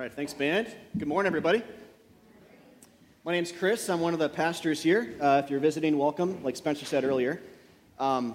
right, thanks, band. Good morning, everybody. My name's Chris. I'm one of the pastors here. Uh, if you're visiting, welcome, like Spencer said earlier. Um,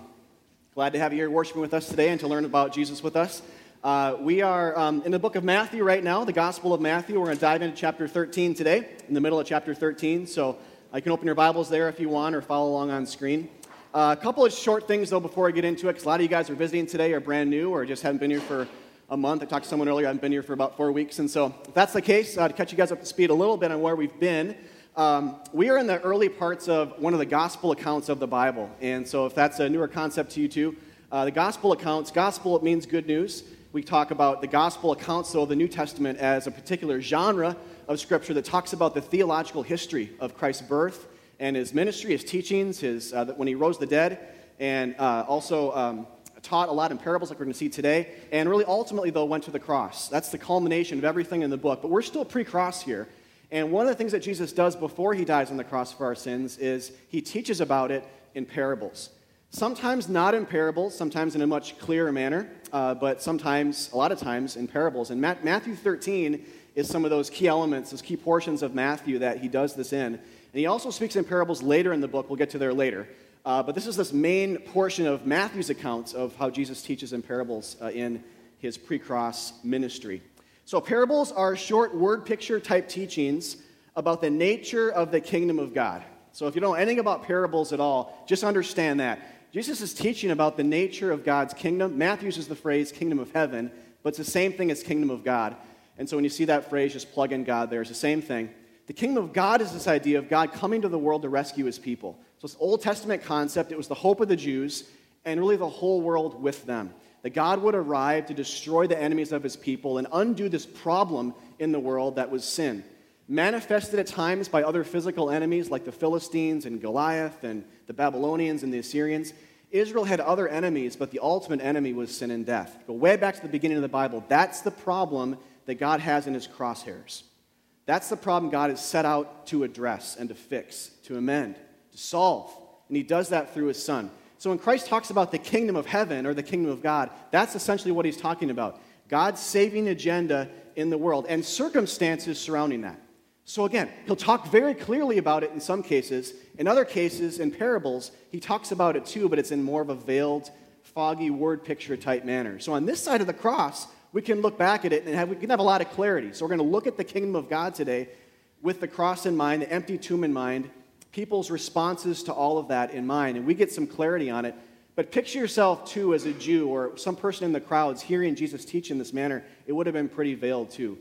glad to have you here worshiping with us today and to learn about Jesus with us. Uh, we are um, in the book of Matthew right now, the Gospel of Matthew. We're going to dive into chapter 13 today, in the middle of chapter 13. So you can open your Bibles there if you want or follow along on screen. Uh, a couple of short things, though, before I get into it, because a lot of you guys are visiting today, are brand new, or just haven't been here for a month. I talked to someone earlier, I haven't been here for about four weeks. And so, if that's the case, uh, to catch you guys up to speed a little bit on where we've been, um, we are in the early parts of one of the gospel accounts of the Bible. And so, if that's a newer concept to you too, uh, the gospel accounts, gospel, it means good news. We talk about the gospel accounts, so the New Testament, as a particular genre of scripture that talks about the theological history of Christ's birth and his ministry, his teachings, his, uh, when he rose the dead, and uh, also um, taught a lot in parables like we're going to see today, and really ultimately, though, went to the cross. That's the culmination of everything in the book. But we're still pre cross here. And one of the things that Jesus does before he dies on the cross for our sins is he teaches about it in parables. Sometimes not in parables, sometimes in a much clearer manner, uh, but sometimes, a lot of times, in parables. And Matthew 13 is some of those key elements, those key portions of Matthew that he does this in. And he also speaks in parables later in the book. We'll get to there later. Uh, but this is this main portion of Matthew's accounts of how Jesus teaches in parables uh, in his pre cross ministry. So, parables are short word picture type teachings about the nature of the kingdom of God. So, if you don't know anything about parables at all, just understand that. Jesus is teaching about the nature of God's kingdom. Matthew uses the phrase kingdom of heaven, but it's the same thing as kingdom of God. And so, when you see that phrase, just plug in God there. It's the same thing. The kingdom of God is this idea of God coming to the world to rescue his people. It's Old Testament concept. It was the hope of the Jews and really the whole world with them. That God would arrive to destroy the enemies of his people and undo this problem in the world that was sin. Manifested at times by other physical enemies like the Philistines and Goliath and the Babylonians and the Assyrians. Israel had other enemies, but the ultimate enemy was sin and death. Go way back to the beginning of the Bible. That's the problem that God has in his crosshairs. That's the problem God has set out to address and to fix, to amend, to solve. And he does that through his son. So when Christ talks about the kingdom of heaven or the kingdom of God, that's essentially what he's talking about God's saving agenda in the world and circumstances surrounding that. So again, he'll talk very clearly about it in some cases. In other cases, in parables, he talks about it too, but it's in more of a veiled, foggy word picture type manner. So on this side of the cross, we can look back at it and have, we can have a lot of clarity. So we're going to look at the kingdom of God today with the cross in mind, the empty tomb in mind, people's responses to all of that in mind, and we get some clarity on it. But picture yourself, too, as a Jew or some person in the crowds hearing Jesus teach in this manner. It would have been pretty veiled, too.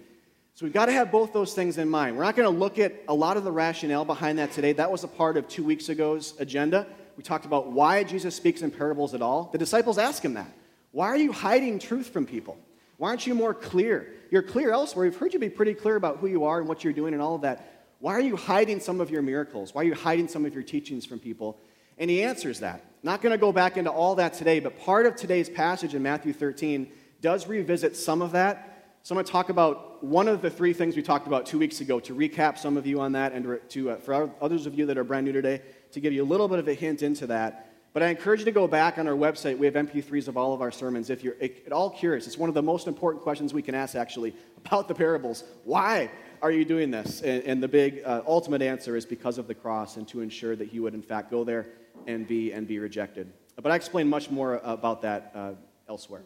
So we've got to have both those things in mind. We're not going to look at a lot of the rationale behind that today. That was a part of two weeks ago's agenda. We talked about why Jesus speaks in parables at all. The disciples ask him that. Why are you hiding truth from people? Why aren't you more clear? You're clear elsewhere. We've heard you be pretty clear about who you are and what you're doing and all of that. Why are you hiding some of your miracles? Why are you hiding some of your teachings from people? And he answers that. Not going to go back into all that today, but part of today's passage in Matthew 13 does revisit some of that. So I'm going to talk about one of the three things we talked about two weeks ago to recap some of you on that and to, uh, for others of you that are brand new today, to give you a little bit of a hint into that. But I encourage you to go back on our website. We have MP3s of all of our sermons if you're at all curious. It's one of the most important questions we can ask, actually, about the parables. Why are you doing this? And, and the big uh, ultimate answer is because of the cross and to ensure that he would, in fact, go there and be, and be rejected. But I explain much more about that uh, elsewhere.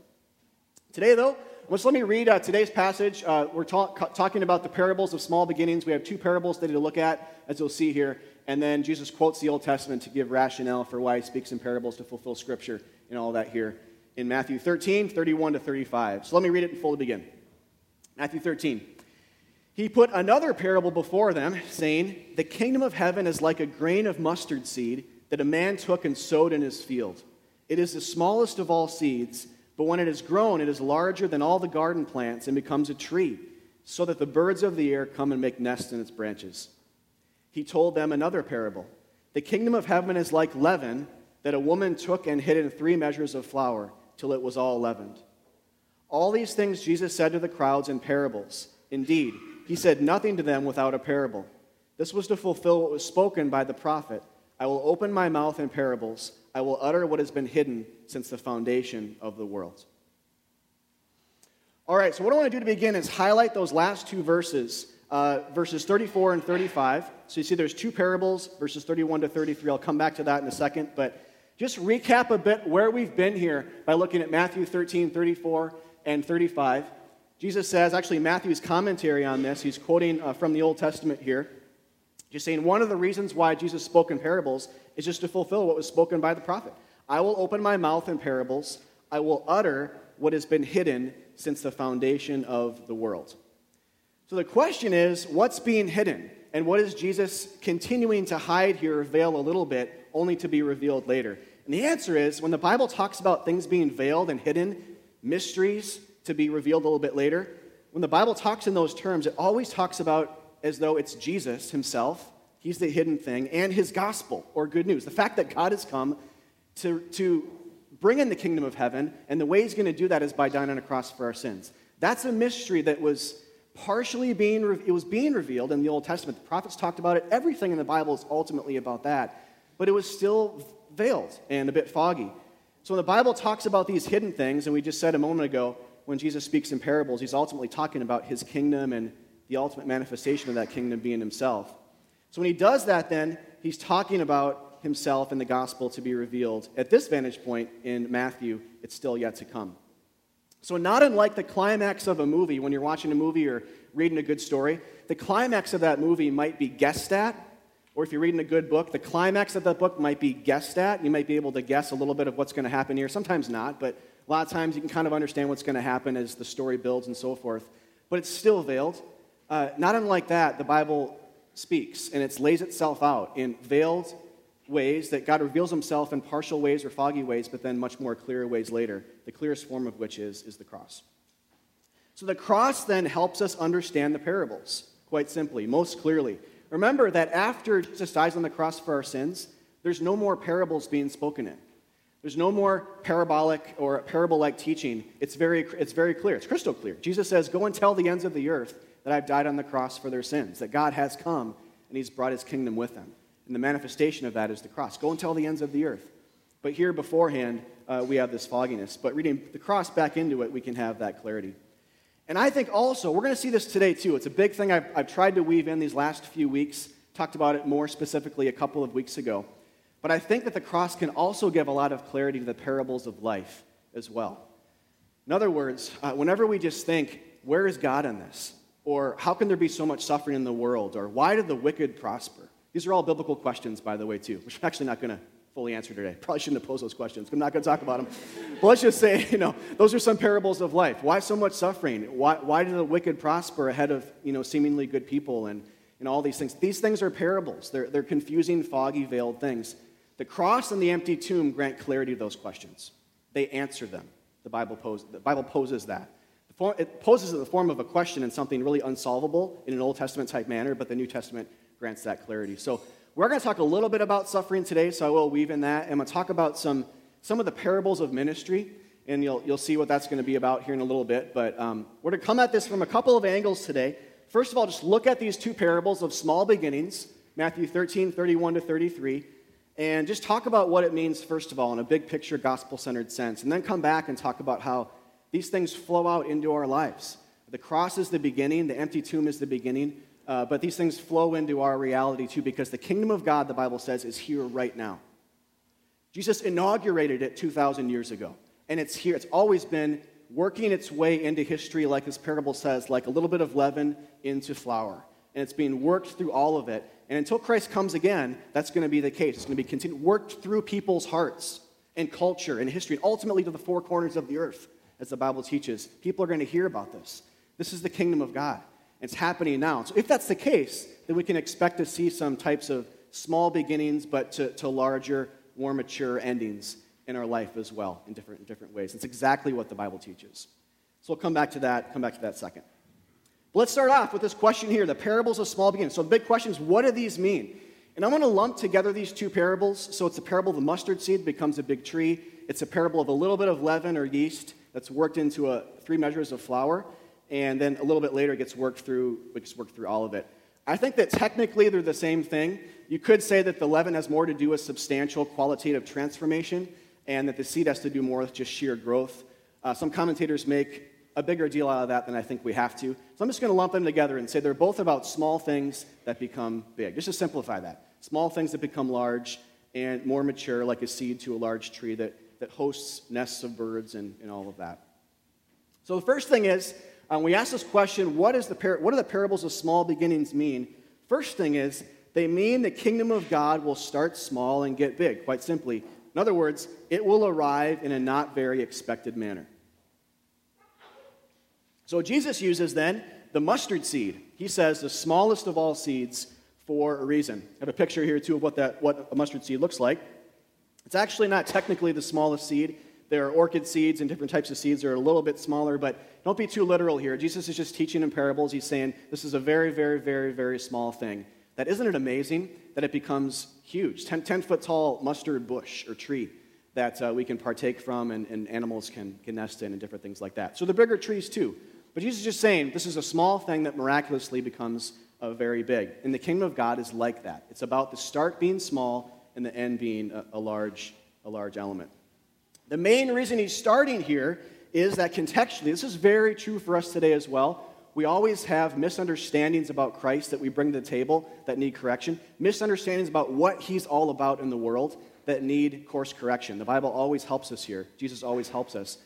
Today, though, let's let me read uh, today's passage. Uh, we're talk, talking about the parables of small beginnings. We have two parables today to look at, as you'll see here. And then Jesus quotes the Old Testament to give rationale for why he speaks in parables to fulfill Scripture and all that here in Matthew 13, 31 to 35. So let me read it in full to begin. Matthew 13. He put another parable before them, saying, The kingdom of heaven is like a grain of mustard seed that a man took and sowed in his field. It is the smallest of all seeds, but when it is grown, it is larger than all the garden plants and becomes a tree, so that the birds of the air come and make nests in its branches he told them another parable. The kingdom of heaven is like leaven that a woman took and hid in three measures of flour till it was all leavened. All these things Jesus said to the crowds in parables. Indeed, he said nothing to them without a parable. This was to fulfill what was spoken by the prophet I will open my mouth in parables, I will utter what has been hidden since the foundation of the world. All right, so what I want to do to begin is highlight those last two verses, uh, verses 34 and 35. So you see there's two parables, verses 31 to 33. I'll come back to that in a second, but just recap a bit where we've been here by looking at Matthew 13, 34, and 35. Jesus says, actually, Matthew's commentary on this, he's quoting uh, from the Old Testament here, just saying one of the reasons why Jesus spoke in parables is just to fulfill what was spoken by the prophet. I will open my mouth in parables, I will utter what has been hidden since the foundation of the world. So the question is what's being hidden? And what is Jesus continuing to hide here, veil a little bit, only to be revealed later? And the answer is when the Bible talks about things being veiled and hidden, mysteries to be revealed a little bit later, when the Bible talks in those terms, it always talks about as though it's Jesus himself, he's the hidden thing, and his gospel or good news. The fact that God has come to, to bring in the kingdom of heaven, and the way he's going to do that is by dying on a cross for our sins. That's a mystery that was partially being it was being revealed in the Old Testament. The prophets talked about it. Everything in the Bible is ultimately about that, but it was still veiled and a bit foggy. So when the Bible talks about these hidden things, and we just said a moment ago, when Jesus speaks in parables, he's ultimately talking about his kingdom and the ultimate manifestation of that kingdom being himself. So when he does that, then he's talking about himself and the gospel to be revealed. At this vantage point in Matthew, it's still yet to come. So, not unlike the climax of a movie, when you're watching a movie or reading a good story, the climax of that movie might be guessed at. Or if you're reading a good book, the climax of that book might be guessed at. You might be able to guess a little bit of what's going to happen here. Sometimes not, but a lot of times you can kind of understand what's going to happen as the story builds and so forth. But it's still veiled. Uh, not unlike that, the Bible speaks and it lays itself out in veiled ways that God reveals himself in partial ways or foggy ways, but then much more clear ways later, the clearest form of which is, is the cross. So the cross then helps us understand the parables, quite simply, most clearly. Remember that after Jesus dies on the cross for our sins, there's no more parables being spoken in. There's no more parabolic or parable like teaching. It's very, it's very clear. It's crystal clear. Jesus says, Go and tell the ends of the earth that I've died on the cross for their sins, that God has come and he's brought his kingdom with him. And the manifestation of that is the cross. Go and tell the ends of the earth. But here beforehand, uh, we have this fogginess. But reading the cross back into it, we can have that clarity. And I think also, we're going to see this today too. It's a big thing I've, I've tried to weave in these last few weeks, talked about it more specifically a couple of weeks ago. But I think that the cross can also give a lot of clarity to the parables of life as well. In other words, uh, whenever we just think, where is God in this? Or how can there be so much suffering in the world? Or why do the wicked prosper? These are all biblical questions, by the way, too, which I'm actually not going to fully answer today. Probably shouldn't have posed those questions. I'm not going to talk about them. But let's just say, you know, those are some parables of life. Why so much suffering? Why, why do the wicked prosper ahead of, you know, seemingly good people and, and all these things? These things are parables. They're, they're confusing, foggy, veiled things. The cross and the empty tomb grant clarity to those questions. They answer them. The Bible, pose, the Bible poses that. It poses it in the form of a question and something really unsolvable in an Old Testament type manner, but the New Testament grants that clarity. So we're going to talk a little bit about suffering today, so I will weave in that. I'm going to talk about some, some of the parables of ministry, and you'll, you'll see what that's going to be about here in a little bit. But um, we're going to come at this from a couple of angles today. First of all, just look at these two parables of small beginnings Matthew 13, 31 to 33 and just talk about what it means, first of all, in a big picture, gospel centered sense, and then come back and talk about how these things flow out into our lives. The cross is the beginning, the empty tomb is the beginning, uh, but these things flow into our reality too because the kingdom of God, the Bible says, is here right now. Jesus inaugurated it 2,000 years ago, and it's here. It's always been working its way into history, like this parable says, like a little bit of leaven into flour. And it's being worked through all of it. And until Christ comes again, that's going to be the case. It's going to be continued, worked through people's hearts and culture and history, and ultimately to the four corners of the earth, as the Bible teaches. People are going to hear about this. This is the kingdom of God. It's happening now. So if that's the case, then we can expect to see some types of small beginnings, but to, to larger, more mature endings in our life as well, in different, in different ways. It's exactly what the Bible teaches. So we'll come back to that, come back to that second. But let's start off with this question here the parables of small beginnings. So the big question is what do these mean? And I'm going to lump together these two parables. So it's a parable of the mustard seed becomes a big tree. It's a parable of a little bit of leaven or yeast that's worked into a, three measures of flour. And then a little bit later it gets worked through, it gets worked through all of it. I think that technically they're the same thing. You could say that the leaven has more to do with substantial qualitative transformation and that the seed has to do more with just sheer growth. Uh, some commentators make a bigger deal out of that than I think we have to. So I'm just going to lump them together and say they're both about small things that become big. Just to simplify that. Small things that become large and more mature, like a seed to a large tree that, that hosts nests of birds and, and all of that. So the first thing is, um, we ask this question what, is the par- what do the parables of small beginnings mean? First thing is, they mean the kingdom of God will start small and get big, quite simply. In other words, it will arrive in a not very expected manner. So Jesus uses then the mustard seed. He says the smallest of all seeds for a reason. I have a picture here too of what, that, what a mustard seed looks like. It's actually not technically the smallest seed. There are orchid seeds and different types of seeds that are a little bit smaller, but don't be too literal here. Jesus is just teaching in parables. He's saying this is a very, very, very, very small thing. That isn't it amazing that it becomes huge? 10, 10 foot tall mustard bush or tree that uh, we can partake from and, and animals can, can nest in and different things like that. So the bigger trees too. But Jesus is just saying this is a small thing that miraculously becomes uh, very big. And the kingdom of God is like that. It's about the start being small and the end being a, a large, a large element. The main reason he's starting here is that contextually, this is very true for us today as well. We always have misunderstandings about Christ that we bring to the table that need correction, misunderstandings about what he's all about in the world that need course correction. The Bible always helps us here, Jesus always helps us.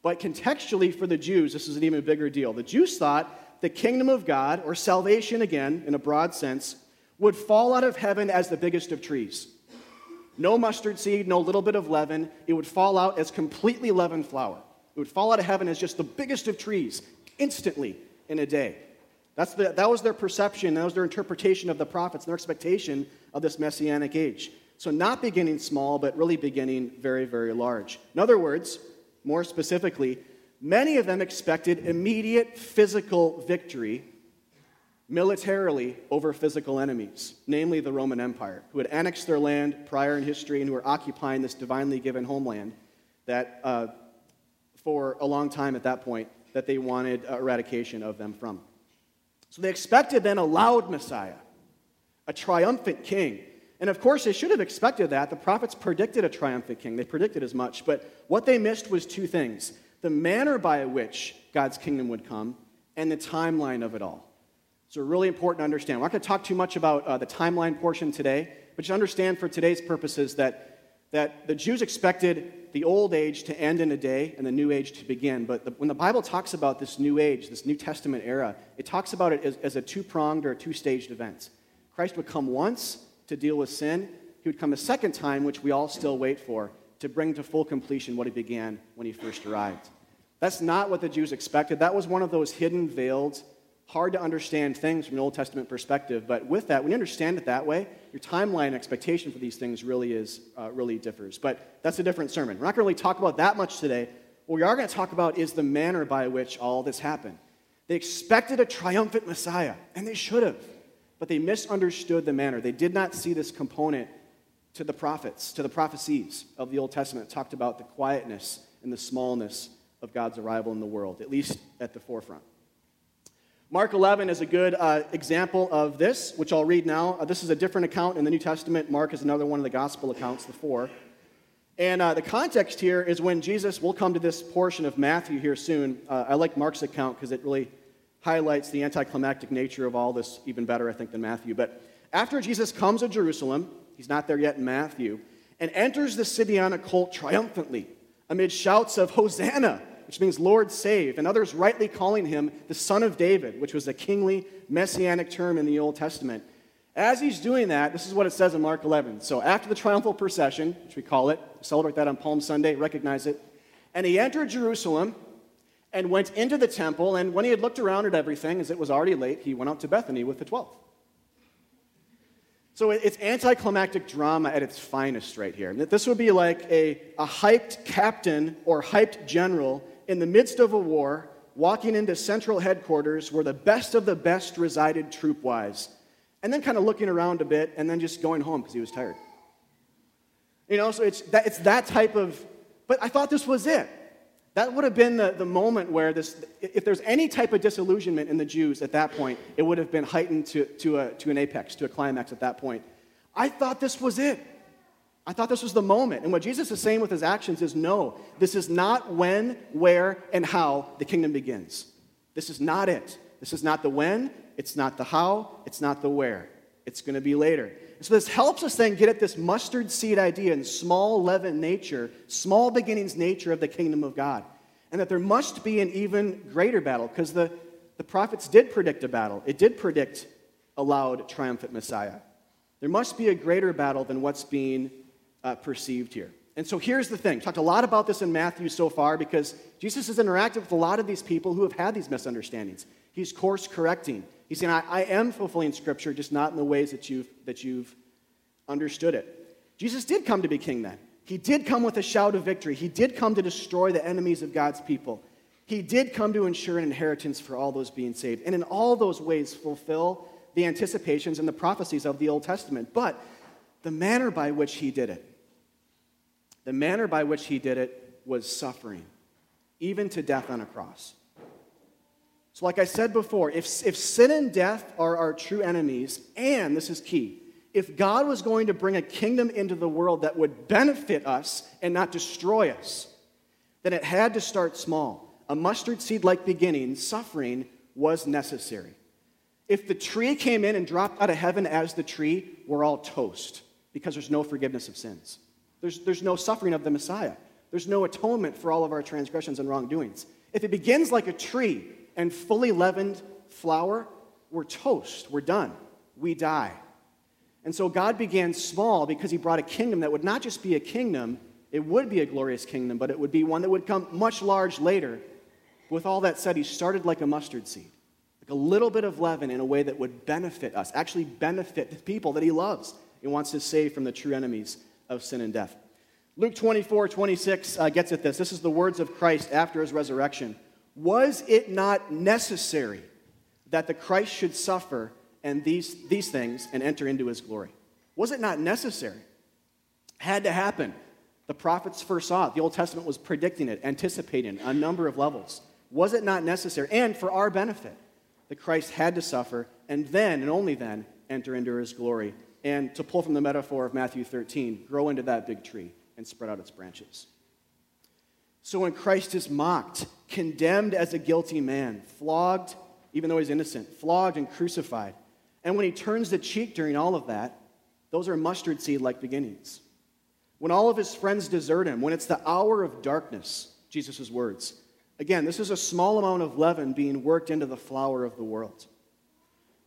But contextually, for the Jews, this is an even bigger deal. The Jews thought the kingdom of God, or salvation again, in a broad sense, would fall out of heaven as the biggest of trees. No mustard seed, no little bit of leaven. It would fall out as completely leavened flour. It would fall out of heaven as just the biggest of trees instantly in a day. That's the, that was their perception, that was their interpretation of the prophets, their expectation of this messianic age. So, not beginning small, but really beginning very, very large. In other words, more specifically, many of them expected immediate physical victory militarily over physical enemies, namely the Roman Empire, who had annexed their land prior in history and who were occupying this divinely given homeland that, uh, for a long time at that point, that they wanted eradication of them from. So they expected then a loud Messiah, a triumphant king. And of course, they should have expected that. The prophets predicted a triumphant king, they predicted as much. But what they missed was two things the manner by which God's kingdom would come and the timeline of it all. So, really important to understand. We're not going to talk too much about uh, the timeline portion today, but just understand for today's purposes that, that the Jews expected the old age to end in a day and the new age to begin. But the, when the Bible talks about this new age, this New Testament era, it talks about it as, as a two pronged or two staged event. Christ would come once to deal with sin, he would come a second time, which we all still wait for, to bring to full completion what he began when he first arrived. That's not what the Jews expected. That was one of those hidden, veiled hard to understand things from an Old Testament perspective. But with that, when you understand it that way, your timeline expectation for these things really is uh, really differs. But that's a different sermon. We're not going to really talk about that much today. What we are going to talk about is the manner by which all this happened. They expected a triumphant Messiah, and they should have, but they misunderstood the manner. They did not see this component to the prophets, to the prophecies of the Old Testament. It talked about the quietness and the smallness of God's arrival in the world, at least at the forefront. Mark 11 is a good uh, example of this, which I'll read now. Uh, this is a different account in the New Testament. Mark is another one of the gospel accounts, the four. And uh, the context here is when Jesus, we'll come to this portion of Matthew here soon. Uh, I like Mark's account because it really highlights the anticlimactic nature of all this even better, I think, than Matthew. But after Jesus comes to Jerusalem, he's not there yet in Matthew, and enters the city on a colt triumphantly amid shouts of Hosanna which means Lord save, and others rightly calling him the Son of David, which was a kingly messianic term in the Old Testament. As he's doing that, this is what it says in Mark 11. So after the triumphal procession, which we call it, celebrate that on Palm Sunday, recognize it, and he entered Jerusalem and went into the temple, and when he had looked around at everything, as it was already late, he went out to Bethany with the twelve. So it's anticlimactic drama at its finest right here. This would be like a, a hyped captain or hyped general in the midst of a war, walking into central headquarters where the best of the best resided troop wise, and then kind of looking around a bit and then just going home because he was tired. You know, so it's that, it's that type of, but I thought this was it. That would have been the, the moment where this, if there's any type of disillusionment in the Jews at that point, it would have been heightened to, to, a, to an apex, to a climax at that point. I thought this was it. I thought this was the moment. And what Jesus is saying with his actions is no, this is not when, where, and how the kingdom begins. This is not it. This is not the when, it's not the how, it's not the where. It's going to be later. So this helps us then get at this mustard seed idea and small leaven nature, small beginnings nature of the kingdom of God. And that there must be an even greater battle because the, the prophets did predict a battle. It did predict a loud, triumphant Messiah. There must be a greater battle than what's being uh, perceived here. And so here's the thing. Talked a lot about this in Matthew so far because Jesus has interacted with a lot of these people who have had these misunderstandings. He's course correcting. He's saying, I, I am fulfilling Scripture, just not in the ways that you've, that you've understood it. Jesus did come to be king then. He did come with a shout of victory. He did come to destroy the enemies of God's people. He did come to ensure an inheritance for all those being saved. And in all those ways, fulfill the anticipations and the prophecies of the Old Testament. But the manner by which he did it, the manner by which he did it was suffering, even to death on a cross. So, like I said before, if, if sin and death are our true enemies, and this is key, if God was going to bring a kingdom into the world that would benefit us and not destroy us, then it had to start small. A mustard seed like beginning, suffering was necessary. If the tree came in and dropped out of heaven as the tree, we're all toast because there's no forgiveness of sins. There's, there's no suffering of the Messiah. There's no atonement for all of our transgressions and wrongdoings. If it begins like a tree and fully leavened flour, we're toast. We're done. We die. And so God began small because he brought a kingdom that would not just be a kingdom, it would be a glorious kingdom, but it would be one that would come much large later. With all that said, he started like a mustard seed like a little bit of leaven in a way that would benefit us, actually benefit the people that he loves and wants to save from the true enemies of sin and death. Luke 24, 26 uh, gets at this. This is the words of Christ after his resurrection. Was it not necessary that the Christ should suffer and these, these things and enter into his glory? Was it not necessary? Had to happen. The prophets first saw it. The Old Testament was predicting it, anticipating a number of levels. Was it not necessary? And for our benefit the Christ had to suffer and then, and only then, enter into his glory. And to pull from the metaphor of Matthew 13, grow into that big tree and spread out its branches. So when Christ is mocked, condemned as a guilty man, flogged, even though he's innocent, flogged and crucified, and when he turns the cheek during all of that, those are mustard seed like beginnings. When all of his friends desert him, when it's the hour of darkness, Jesus' words, Again, this is a small amount of leaven being worked into the flour of the world.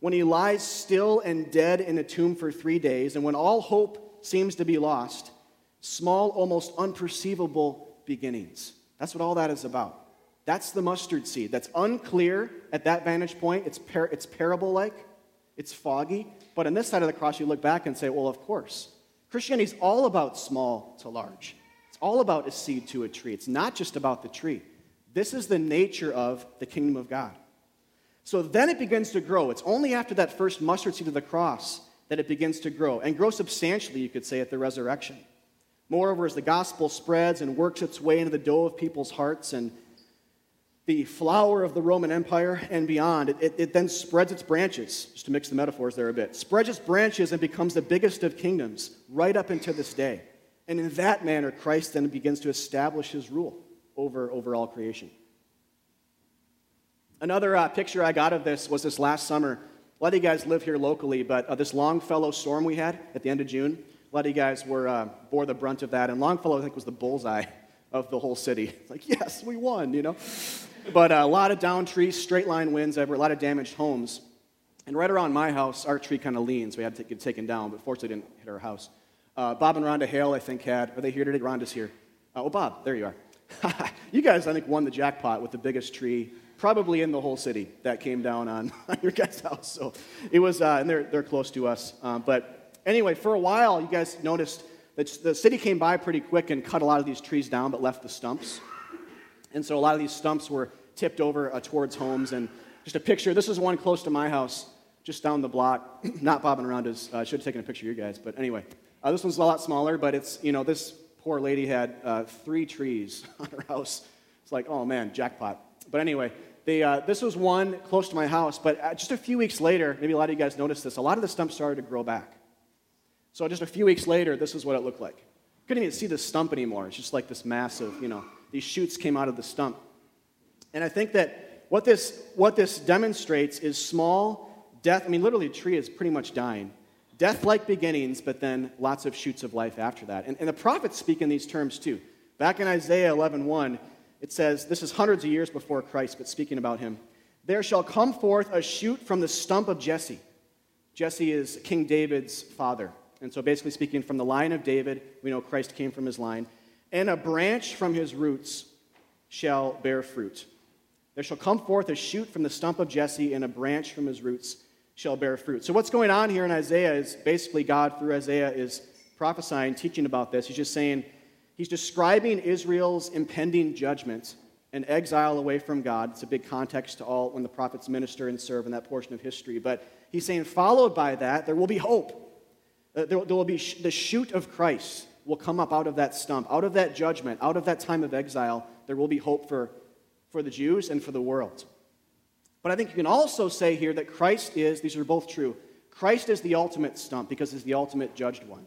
When he lies still and dead in a tomb for three days, and when all hope seems to be lost, small, almost unperceivable beginnings. That's what all that is about. That's the mustard seed. That's unclear at that vantage point. It's, par- it's parable like, it's foggy. But on this side of the cross, you look back and say, well, of course. Christianity is all about small to large. It's all about a seed to a tree. It's not just about the tree. This is the nature of the kingdom of God. So then it begins to grow. It's only after that first mustard seed of the cross that it begins to grow, and grow substantially, you could say, at the resurrection. Moreover, as the gospel spreads and works its way into the dough of people's hearts and the flower of the Roman Empire and beyond, it, it, it, then spreads its branches, just to mix the metaphors there a bit, spreads its branches and becomes the biggest of kingdoms right up into this day. And in that manner, Christ then begins to establish his rule over, over all creation. Another uh, picture I got of this was this last summer. A lot of you guys live here locally, but uh, this Longfellow storm we had at the end of June, a lot of you guys were, uh, bore the brunt of that. And Longfellow, I think, was the bullseye of the whole city. It's like, yes, we won, you know? But uh, a lot of down trees, straight line winds, ever, a lot of damaged homes. And right around my house, our tree kind of leans. We had to get taken down, but fortunately didn't hit our house. Uh, Bob and Rhonda Hale, I think, had, are they here today? Rhonda's here. Uh, oh, Bob, there you are. you guys, I think, won the jackpot with the biggest tree probably in the whole city that came down on, on your guys' house. So it was, uh, and they're, they're close to us. Um, but anyway, for a while, you guys noticed that the city came by pretty quick and cut a lot of these trees down, but left the stumps. And so a lot of these stumps were tipped over uh, towards homes. And just a picture this is one close to my house, just down the block. Not bobbing around as uh, I should have taken a picture of you guys, but anyway. Uh, this one's a lot smaller, but it's, you know, this poor lady had uh, three trees on her house. It's like, oh man, jackpot. But anyway, they, uh, this was one close to my house, but uh, just a few weeks later, maybe a lot of you guys noticed this, a lot of the stumps started to grow back. So just a few weeks later, this is what it looked like. couldn't even see the stump anymore. It's just like this massive, you know, these shoots came out of the stump. And I think that what this, what this demonstrates is small death. I mean, literally, a tree is pretty much dying. Death like beginnings, but then lots of shoots of life after that. And, and the prophets speak in these terms too. Back in Isaiah 11 1, it says, this is hundreds of years before Christ, but speaking about him, there shall come forth a shoot from the stump of Jesse. Jesse is King David's father. And so, basically speaking, from the line of David, we know Christ came from his line. And a branch from his roots shall bear fruit. There shall come forth a shoot from the stump of Jesse, and a branch from his roots shall bear fruit. So, what's going on here in Isaiah is basically God, through Isaiah, is prophesying, teaching about this. He's just saying, he's describing Israel's impending judgment and exile away from God. It's a big context to all when the prophets minister and serve in that portion of history. But he's saying, followed by that, there will be hope. Uh, there, will be the shoot of Christ will come up out of that stump, out of that judgment, out of that time of exile. There will be hope for, for the Jews and for the world. But I think you can also say here that Christ is, these are both true, Christ is the ultimate stump because he's the ultimate judged one.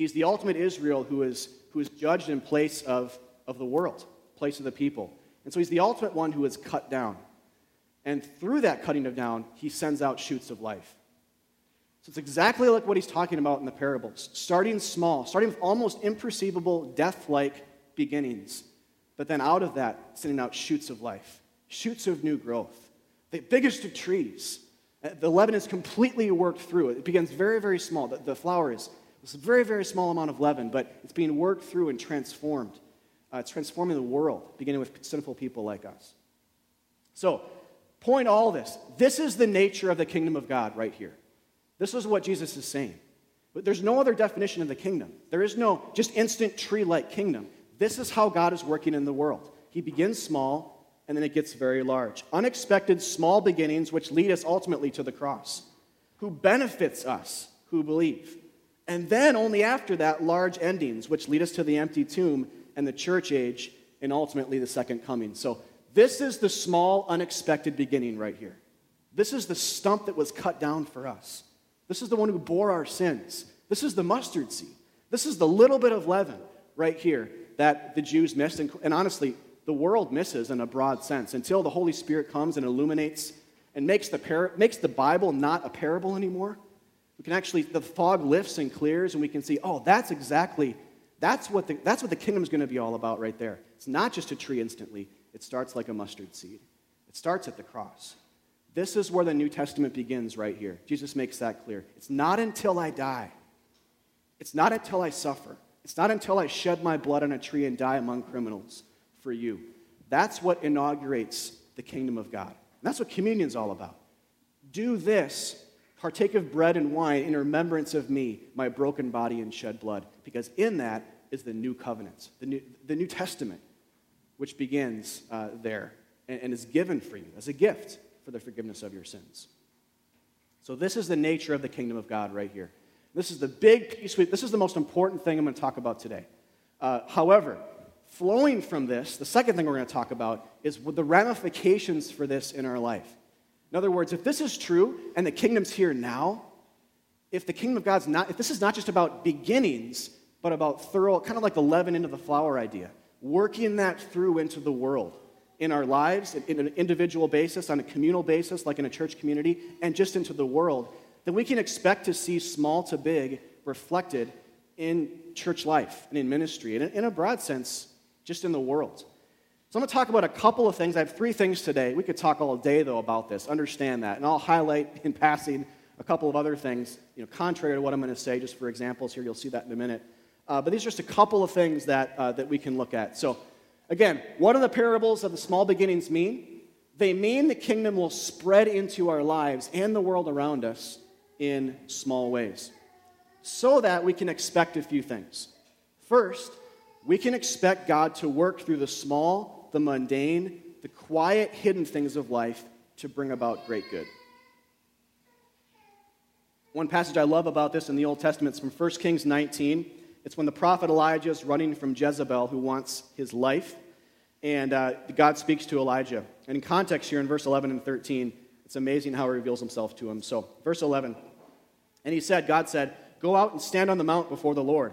He's the ultimate Israel who is, who is judged in place of, of the world, place of the people. And so he's the ultimate one who is cut down. And through that cutting of down, he sends out shoots of life. So it's exactly like what he's talking about in the parables starting small, starting with almost imperceivable, death like beginnings. But then out of that, sending out shoots of life, shoots of new growth, the biggest of trees. Uh, the leaven is completely worked through. It begins very, very small. The, the flour is it's a very, very small amount of leaven, but it's being worked through and transformed. Uh, it's transforming the world, beginning with sinful people like us. So, point all this. This is the nature of the kingdom of God right here. This is what Jesus is saying. But there's no other definition of the kingdom. There is no just instant tree like kingdom. This is how God is working in the world. He begins small, and then it gets very large. Unexpected small beginnings, which lead us ultimately to the cross, who benefits us who believe. And then only after that, large endings, which lead us to the empty tomb and the church age, and ultimately the second coming. So, this is the small, unexpected beginning right here. This is the stump that was cut down for us. This is the one who bore our sins. This is the mustard seed. This is the little bit of leaven right here that the Jews missed. And, and honestly, the world misses in a broad sense until the Holy Spirit comes and illuminates and makes the, par- makes the Bible not a parable anymore. We can actually, the fog lifts and clears, and we can see, oh, that's exactly, that's what the, that's what the kingdom's going to be all about right there. It's not just a tree instantly, it starts like a mustard seed. It starts at the cross. This is where the New Testament begins right here. Jesus makes that clear. It's not until I die. It's not until I suffer. It's not until I shed my blood on a tree and die among criminals for you. That's what inaugurates the kingdom of God. And that's what communion's all about. Do this, partake of bread and wine in remembrance of me, my broken body and shed blood, because in that is the new covenant, the New, the new Testament, which begins uh, there and, and is given for you as a gift for the forgiveness of your sins. So, this is the nature of the kingdom of God right here. This is the big piece. This is the most important thing I'm going to talk about today. Uh, however, flowing from this, the second thing we're going to talk about is the ramifications for this in our life. In other words, if this is true and the kingdom's here now, if the kingdom of God's not, if this is not just about beginnings, but about thorough, kind of like the leaven into the flour idea, working that through into the world in our lives, in an individual basis, on a communal basis, like in a church community, and just into the world, then we can expect to see small to big reflected in church life and in ministry, and in a broad sense, just in the world. So I'm going to talk about a couple of things. I have three things today. We could talk all day, though, about this. Understand that. And I'll highlight in passing a couple of other things, you know, contrary to what I'm going to say, just for examples here. You'll see that in a minute. Uh, but these are just a couple of things that, uh, that we can look at. So, again, what do the parables of the small beginnings mean? They mean the kingdom will spread into our lives and the world around us in small ways so that we can expect a few things. First, we can expect God to work through the small, the mundane, the quiet, hidden things of life to bring about great good. One passage I love about this in the Old Testament is from 1 Kings 19. It's when the prophet Elijah is running from Jezebel, who wants his life. And uh, God speaks to Elijah. And in context here in verse 11 and 13, it's amazing how he reveals himself to him. So, verse 11. And he said, God said, Go out and stand on the mount before the Lord.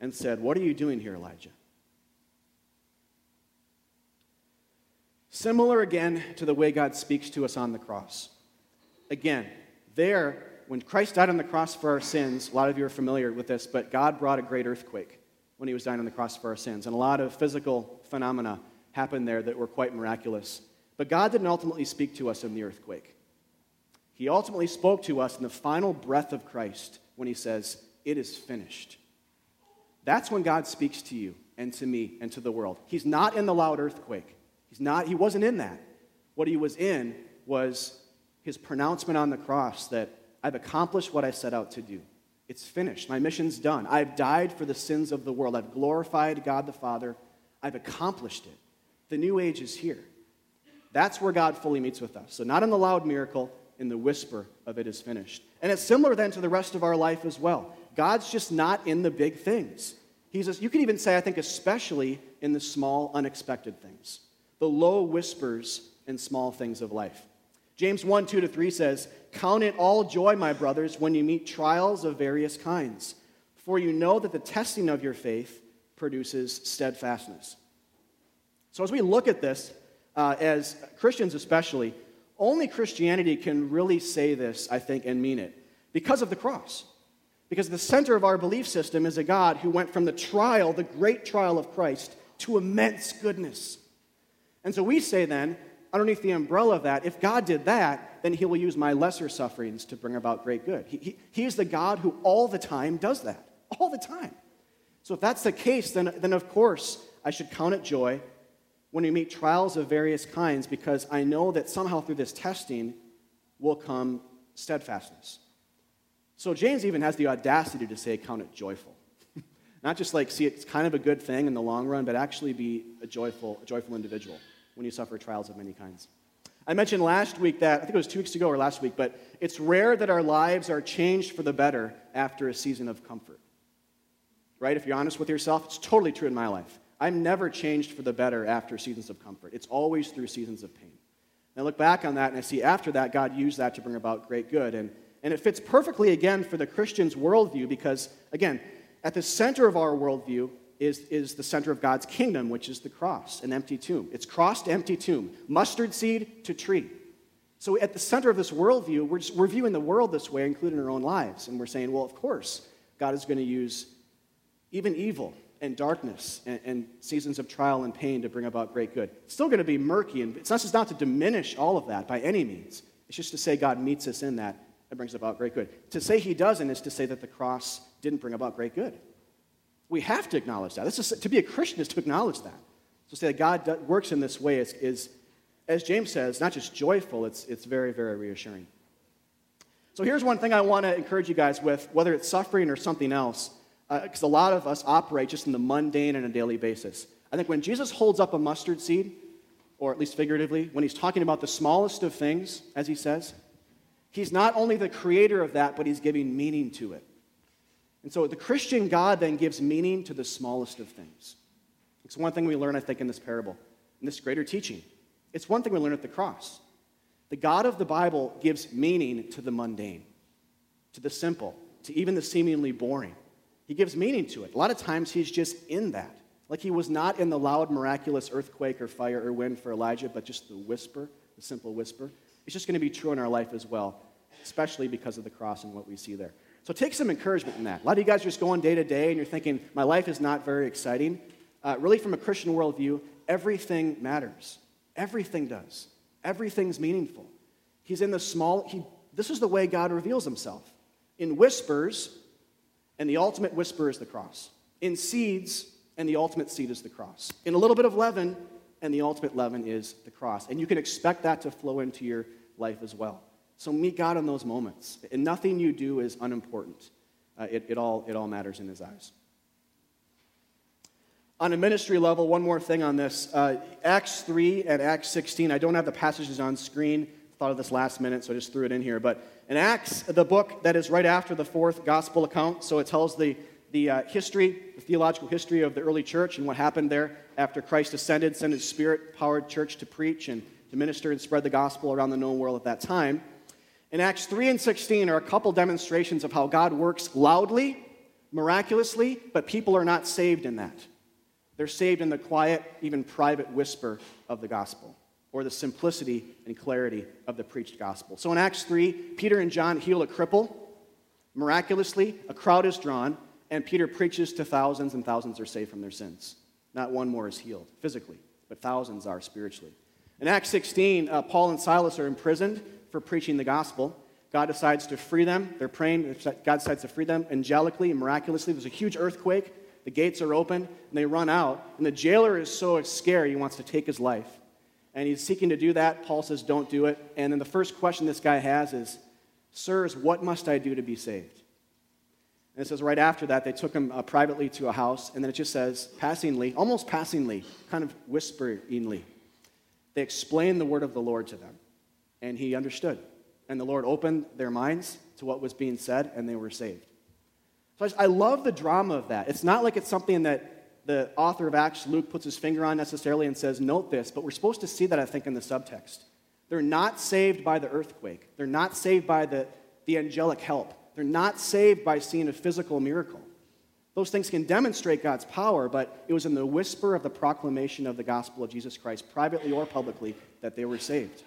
and said, What are you doing here, Elijah? Similar again to the way God speaks to us on the cross. Again, there, when Christ died on the cross for our sins, a lot of you are familiar with this, but God brought a great earthquake when he was dying on the cross for our sins. And a lot of physical phenomena happened there that were quite miraculous. But God didn't ultimately speak to us in the earthquake. He ultimately spoke to us in the final breath of Christ when he says, It is finished. That's when God speaks to you and to me and to the world. He's not in the loud earthquake. He's not, he wasn't in that. What he was in was his pronouncement on the cross that I've accomplished what I set out to do. It's finished. My mission's done. I've died for the sins of the world. I've glorified God the Father. I've accomplished it. The new age is here. That's where God fully meets with us. So, not in the loud miracle, in the whisper of it is finished. And it's similar then to the rest of our life as well. God's just not in the big things. He's, you could even say, I think, especially in the small, unexpected things, the low whispers and small things of life. James 1 2 to 3 says, Count it all joy, my brothers, when you meet trials of various kinds, for you know that the testing of your faith produces steadfastness. So, as we look at this, uh, as Christians especially, only Christianity can really say this, I think, and mean it because of the cross. Because the center of our belief system is a God who went from the trial, the great trial of Christ, to immense goodness. And so we say then, underneath the umbrella of that, if God did that, then he will use my lesser sufferings to bring about great good. He, he, he is the God who all the time does that. All the time. So if that's the case, then, then of course I should count it joy when we meet trials of various kinds because I know that somehow through this testing will come steadfastness. So James even has the audacity to say, count it joyful. Not just like see it's kind of a good thing in the long run, but actually be a joyful, a joyful individual when you suffer trials of many kinds. I mentioned last week that, I think it was two weeks ago or last week, but it's rare that our lives are changed for the better after a season of comfort. Right? If you're honest with yourself, it's totally true in my life. I'm never changed for the better after seasons of comfort. It's always through seasons of pain. And I look back on that and I see after that, God used that to bring about great good. And and it fits perfectly, again, for the Christian's worldview because, again, at the center of our worldview is, is the center of God's kingdom, which is the cross, an empty tomb. It's cross empty tomb, mustard seed to tree. So at the center of this worldview, we're, just, we're viewing the world this way, including our own lives. And we're saying, well, of course, God is going to use even evil and darkness and, and, seasons of trial and pain to bring about great good. It's still going to be murky, and it's not just not to diminish all of that by any means. It's just to say God meets us in that that brings about great good. To say he doesn't is to say that the cross didn't bring about great good. We have to acknowledge that. This is, to be a Christian is to acknowledge that. To say that God works in this way is, is, as James says, not just joyful, it's, it's very, very reassuring. So here's one thing I want to encourage you guys with, whether it's suffering or something else, because uh, a lot of us operate just in the mundane on a daily basis. I think when Jesus holds up a mustard seed, or at least figuratively, when he's talking about the smallest of things, as he says, He's not only the creator of that, but he's giving meaning to it. And so the Christian God then gives meaning to the smallest of things. It's one thing we learn, I think, in this parable, in this greater teaching. It's one thing we learn at the cross. The God of the Bible gives meaning to the mundane, to the simple, to even the seemingly boring. He gives meaning to it. A lot of times he's just in that. Like he was not in the loud, miraculous earthquake or fire or wind for Elijah, but just the whisper, the simple whisper. It's just going to be true in our life as well especially because of the cross and what we see there. So take some encouragement in that. A lot of you guys are just going day to day and you're thinking, my life is not very exciting. Uh, really, from a Christian worldview, everything matters. Everything does. Everything's meaningful. He's in the small, he, this is the way God reveals himself in whispers, and the ultimate whisper is the cross. In seeds, and the ultimate seed is the cross. In a little bit of leaven, and the ultimate leaven is the cross. And you can expect that to flow into your life as well. So meet God in those moments. And nothing you do is unimportant. Uh, it, it, all, it all matters in His eyes. On a ministry level, one more thing on this. Uh, Acts 3 and Acts 16, I don't have the passages on screen. Thought of this last minute, so I just threw it in here. But in Acts, the book that is right after the fourth gospel account, so it tells the, the uh, history, the theological history of the early church and what happened there after Christ ascended, sent his spirit powered church to preach and to minister and spread the gospel around the known world at that time. In Acts 3 and 16 are a couple demonstrations of how God works loudly, miraculously, but people are not saved in that. They're saved in the quiet, even private whisper of the gospel or the simplicity and clarity of the preached gospel. So in Acts 3, Peter and John heal a cripple. Miraculously, a crowd is drawn, and Peter preaches to thousands, and thousands are saved from their sins. Not one more is healed physically, but thousands are spiritually. In Acts 16, uh, Paul and Silas are imprisoned for preaching the gospel. God decides to free them. They're praying. God decides to free them angelically and miraculously. There's a huge earthquake. The gates are open and they run out. And the jailer is so scared he wants to take his life. And he's seeking to do that. Paul says, Don't do it. And then the first question this guy has is, Sirs, what must I do to be saved? And it says right after that, they took him uh, privately to a house. And then it just says, passingly, almost passingly, kind of whisperingly, they explained the word of the Lord to them. And he understood. And the Lord opened their minds to what was being said, and they were saved. So I, just, I love the drama of that. It's not like it's something that the author of Acts, Luke, puts his finger on necessarily and says, note this, but we're supposed to see that, I think, in the subtext. They're not saved by the earthquake, they're not saved by the, the angelic help, they're not saved by seeing a physical miracle. Those things can demonstrate God's power, but it was in the whisper of the proclamation of the gospel of Jesus Christ, privately or publicly, that they were saved.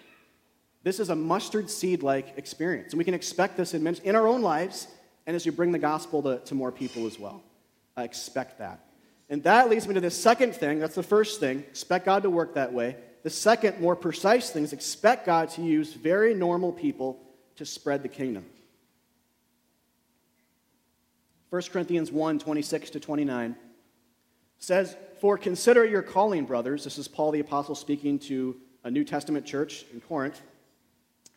This is a mustard seed like experience. And we can expect this in, in our own lives and as we bring the gospel to, to more people as well. I expect that. And that leads me to the second thing. That's the first thing. Expect God to work that way. The second, more precise thing is expect God to use very normal people to spread the kingdom. 1 Corinthians 1 26 to 29 says, For consider your calling, brothers. This is Paul the Apostle speaking to a New Testament church in Corinth.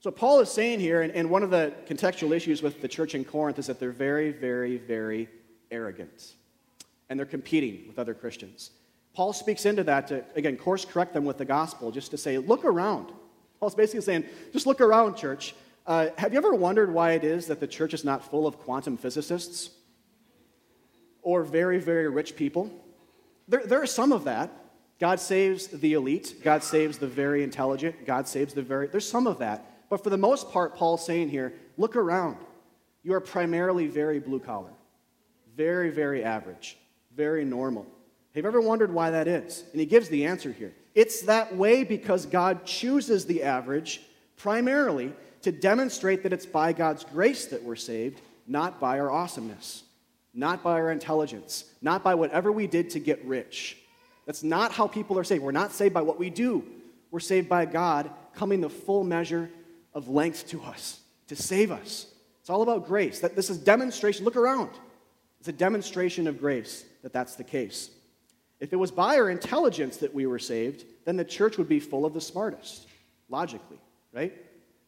So, Paul is saying here, and, and one of the contextual issues with the church in Corinth is that they're very, very, very arrogant. And they're competing with other Christians. Paul speaks into that to, again, course correct them with the gospel, just to say, look around. Paul's basically saying, just look around, church. Uh, have you ever wondered why it is that the church is not full of quantum physicists or very, very rich people? There, there are some of that. God saves the elite, God saves the very intelligent, God saves the very. There's some of that. But for the most part, Paul's saying here look around. You are primarily very blue collar, very, very average, very normal. Have you ever wondered why that is? And he gives the answer here. It's that way because God chooses the average primarily to demonstrate that it's by God's grace that we're saved, not by our awesomeness, not by our intelligence, not by whatever we did to get rich. That's not how people are saved. We're not saved by what we do. We're saved by God coming the full measure of length to us to save us. It's all about grace. That this is demonstration. Look around. It's a demonstration of grace that that's the case. If it was by our intelligence that we were saved, then the church would be full of the smartest, logically, right?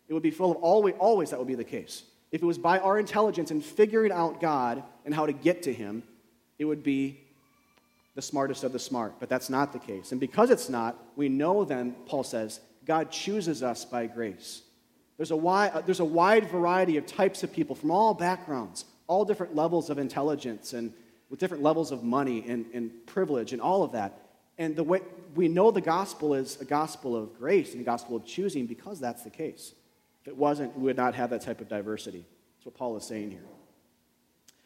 It would be full of always, always that would be the case. If it was by our intelligence in figuring out God and how to get to Him, it would be the smartest of the smart. But that's not the case. And because it's not, we know then, Paul says, God chooses us by grace. There's a, wide, uh, there's a wide variety of types of people from all backgrounds, all different levels of intelligence, and with different levels of money and, and privilege and all of that. And the way we know the gospel is a gospel of grace and a gospel of choosing because that's the case. If it wasn't, we would not have that type of diversity. That's what Paul is saying here.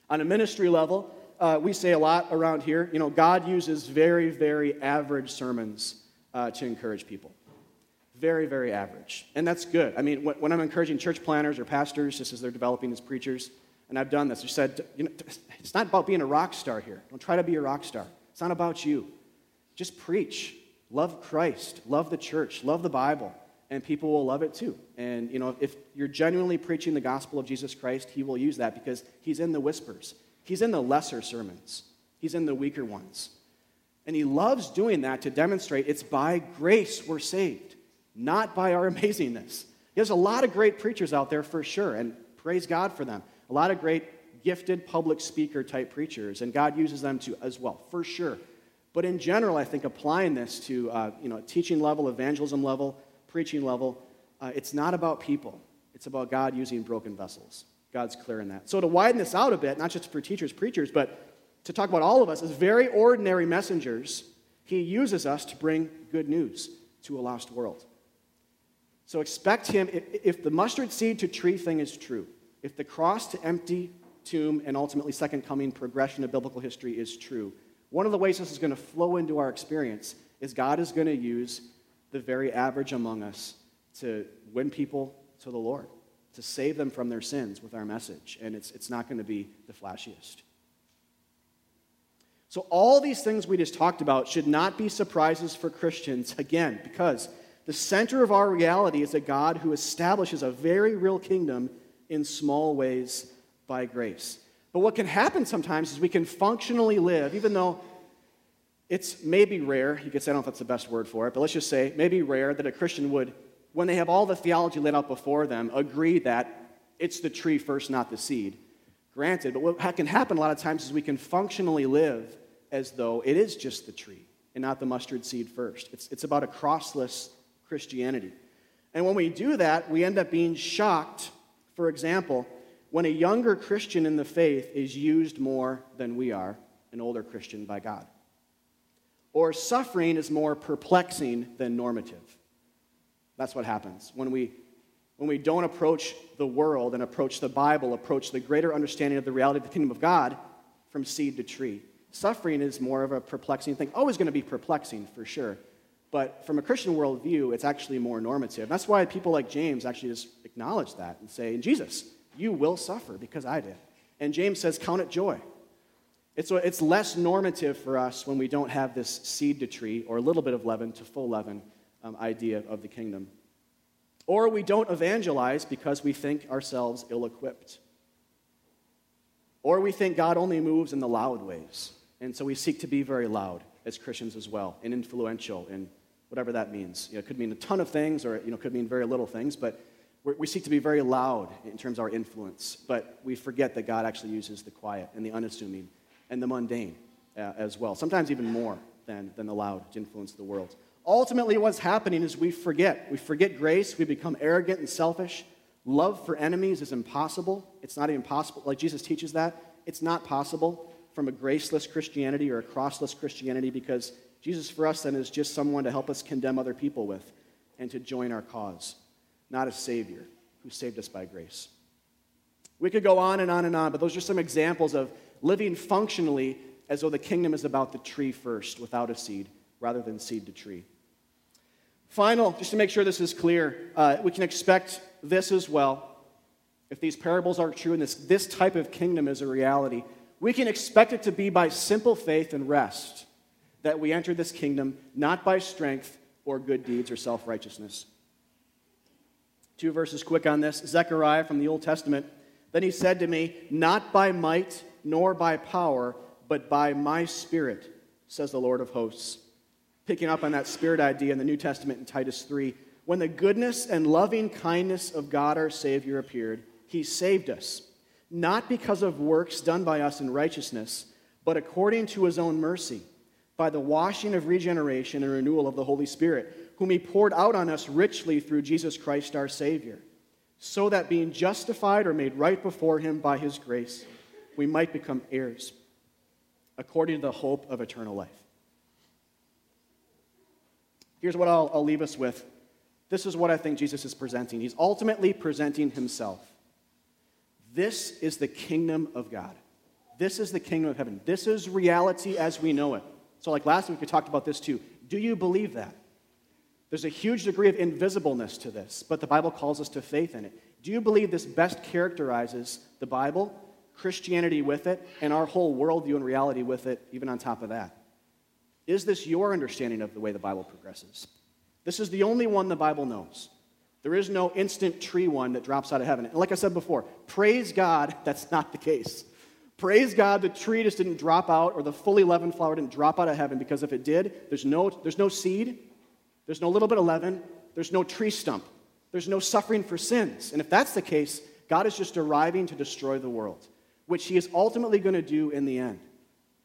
On a ministry level, uh, we say a lot around here. You know, God uses very, very average sermons uh, to encourage people very, very average. And that's good. I mean, when I'm encouraging church planners or pastors, just as they're developing as preachers, and I've done this, I said, you know, it's not about being a rock star here. Don't try to be a rock star. It's not about you. Just preach. Love Christ. Love the church. Love the Bible. And people will love it too. And, you know, if you're genuinely preaching the gospel of Jesus Christ, he will use that because he's in the whispers. He's in the lesser sermons. He's in the weaker ones. And he loves doing that to demonstrate it's by grace we're saved, not by our amazingness. There's a lot of great preachers out there for sure, and praise God for them. A lot of great, gifted public speaker type preachers, and God uses them too as well, for sure. But in general, I think applying this to uh, you know teaching level, evangelism level, preaching level, uh, it's not about people. It's about God using broken vessels. God's clear in that. So to widen this out a bit, not just for teachers, preachers, but to talk about all of us as very ordinary messengers, he uses us to bring good news to a lost world. So expect him, if the mustard seed to tree thing is true, if the cross to empty tomb and ultimately second coming progression of biblical history is true, one of the ways this is going to flow into our experience is God is going to use the very average among us to win people to the Lord, to save them from their sins with our message. And it's, it's not going to be the flashiest. So, all these things we just talked about should not be surprises for Christians, again, because the center of our reality is a God who establishes a very real kingdom in small ways by grace. But what can happen sometimes is we can functionally live, even though it's maybe rare, you could say, I don't know if that's the best word for it, but let's just say, maybe rare that a Christian would, when they have all the theology laid out before them, agree that it's the tree first, not the seed. Granted, but what can happen a lot of times is we can functionally live as though it is just the tree and not the mustard seed first. It's, it's about a crossless Christianity. And when we do that, we end up being shocked, for example, when a younger Christian in the faith is used more than we are, an older Christian by God. Or suffering is more perplexing than normative. That's what happens when we when we don't approach the world and approach the Bible, approach the greater understanding of the reality of the kingdom of God from seed to tree. Suffering is more of a perplexing thing, always going to be perplexing for sure. But from a Christian worldview, it's actually more normative. That's why people like James actually just acknowledge that and say, "In Jesus, you will suffer because I did. And James says, Count it joy. It's, it's less normative for us when we don't have this seed to tree or a little bit of leaven to full leaven um, idea of the kingdom. Or we don't evangelize because we think ourselves ill equipped. Or we think God only moves in the loud ways. And so we seek to be very loud as Christians as well, and influential, and whatever that means. You know, it could mean a ton of things, or you know, could mean very little things, but we seek to be very loud in terms of our influence. But we forget that God actually uses the quiet and the unassuming and the mundane uh, as well, sometimes even more than, than the loud to influence the world. Ultimately, what's happening is we forget. We forget grace. We become arrogant and selfish. Love for enemies is impossible. It's not even possible. Like Jesus teaches that. It's not possible from a graceless Christianity or a crossless Christianity because Jesus for us then is just someone to help us condemn other people with and to join our cause, not a Savior who saved us by grace. We could go on and on and on, but those are some examples of living functionally as though the kingdom is about the tree first, without a seed, rather than seed to tree. Final, just to make sure this is clear, uh, we can expect this as well. If these parables are true and this, this type of kingdom is a reality, we can expect it to be by simple faith and rest that we enter this kingdom, not by strength or good deeds or self righteousness. Two verses quick on this Zechariah from the Old Testament. Then he said to me, Not by might nor by power, but by my spirit, says the Lord of hosts picking up on that spirit idea in the New Testament in Titus 3. When the goodness and loving kindness of God our Savior appeared, he saved us, not because of works done by us in righteousness, but according to his own mercy, by the washing of regeneration and renewal of the Holy Spirit, whom he poured out on us richly through Jesus Christ our Savior, so that being justified or made right before him by his grace, we might become heirs, according to the hope of eternal life. Here's what I'll, I'll leave us with. This is what I think Jesus is presenting. He's ultimately presenting himself. This is the kingdom of God. This is the kingdom of heaven. This is reality as we know it. So, like last week, we talked about this too. Do you believe that? There's a huge degree of invisibleness to this, but the Bible calls us to faith in it. Do you believe this best characterizes the Bible, Christianity with it, and our whole worldview and reality with it, even on top of that? Is this your understanding of the way the Bible progresses? This is the only one the Bible knows. There is no instant tree one that drops out of heaven. And like I said before, praise God, that's not the case. Praise God, the tree just didn't drop out, or the fully leavened flour didn't drop out of heaven, because if it did, there's no, there's no seed, there's no little bit of leaven, there's no tree stump, there's no suffering for sins. And if that's the case, God is just arriving to destroy the world, which he is ultimately going to do in the end.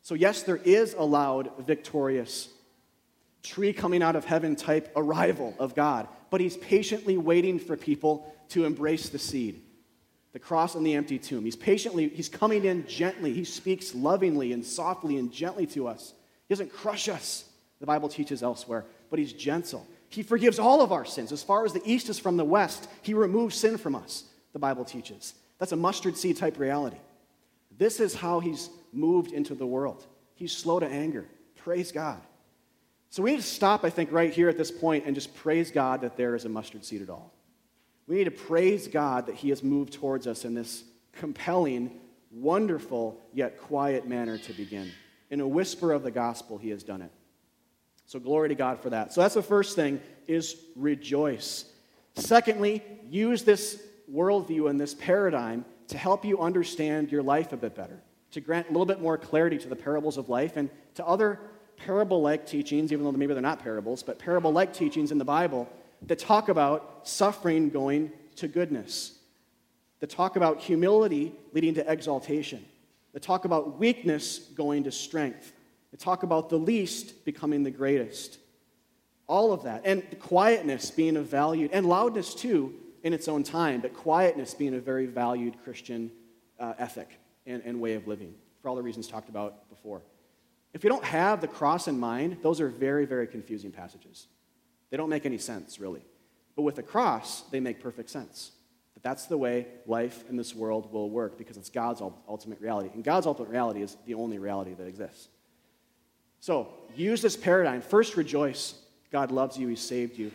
So, yes, there is a loud, victorious, tree coming out of heaven type arrival of God, but he's patiently waiting for people to embrace the seed, the cross and the empty tomb. He's patiently, he's coming in gently. He speaks lovingly and softly and gently to us. He doesn't crush us, the Bible teaches elsewhere, but he's gentle. He forgives all of our sins. As far as the east is from the west, he removes sin from us, the Bible teaches. That's a mustard seed type reality. This is how he's moved into the world. He's slow to anger. Praise God. So we need to stop, I think, right here at this point and just praise God that there is a mustard seed at all. We need to praise God that He has moved towards us in this compelling, wonderful, yet quiet manner to begin. In a whisper of the gospel, He has done it. So glory to God for that. So that's the first thing is rejoice. Secondly, use this worldview and this paradigm to help you understand your life a bit better to grant a little bit more clarity to the parables of life and to other parable like teachings, even though maybe they're not parables, but parable like teachings in the Bible that talk about suffering going to goodness, that talk about humility leading to exaltation, that talk about weakness going to strength, that talk about the least becoming the greatest. All of that. And quietness being a valued, and loudness too in its own time, but quietness being a very valued Christian uh, ethic and, and way of living for all the reasons talked about before. If you don't have the cross in mind, those are very, very confusing passages. They don't make any sense, really. But with the cross, they make perfect sense. That that's the way life in this world will work because it's God's ultimate reality. And God's ultimate reality is the only reality that exists. So use this paradigm. First, rejoice. God loves you, He saved you.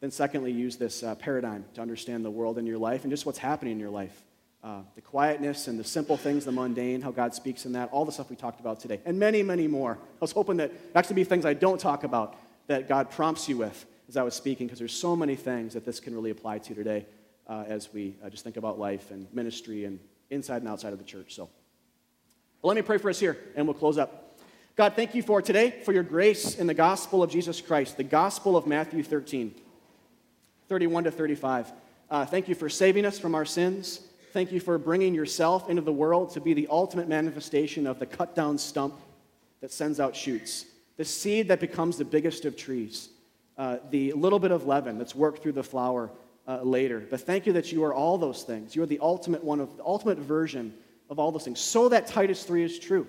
Then, secondly, use this uh, paradigm to understand the world in your life and just what's happening in your life uh, the quietness and the simple things, the mundane, how God speaks in that, all the stuff we talked about today, and many, many more. I was hoping that actually be things I don't talk about that God prompts you with as I was speaking, because there's so many things that this can really apply to today uh, as we uh, just think about life and ministry and inside and outside of the church. So, let me pray for us here, and we'll close up. God, thank you for today, for your grace in the gospel of Jesus Christ, the gospel of Matthew 13, 31 to 35. Uh, thank you for saving us from our sins. Thank you for bringing yourself into the world to be the ultimate manifestation of the cut down stump that sends out shoots, the seed that becomes the biggest of trees, uh, the little bit of leaven that's worked through the flour uh, later. But thank you that you are all those things. You are the ultimate one of the ultimate version of all those things, so that Titus 3 is true.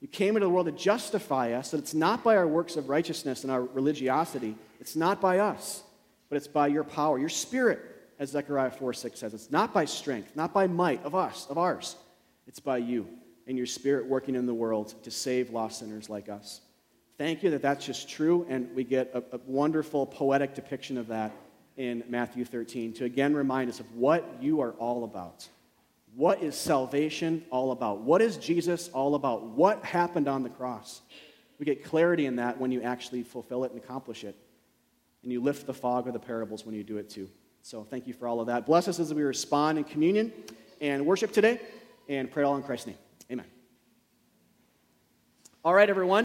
You came into the world to justify us, that it's not by our works of righteousness and our religiosity, it's not by us, but it's by your power, your spirit as Zechariah 4 6 says. It's not by strength, not by might of us, of ours. It's by you and your spirit working in the world to save lost sinners like us. Thank you that that's just true, and we get a, a wonderful poetic depiction of that in Matthew 13 to again remind us of what you are all about. What is salvation all about? What is Jesus all about? What happened on the cross? We get clarity in that when you actually fulfill it and accomplish it. And you lift the fog of the parables when you do it too. So thank you for all of that. Bless us as we respond in communion and worship today, and pray all in Christ's name. Amen. All right, everyone.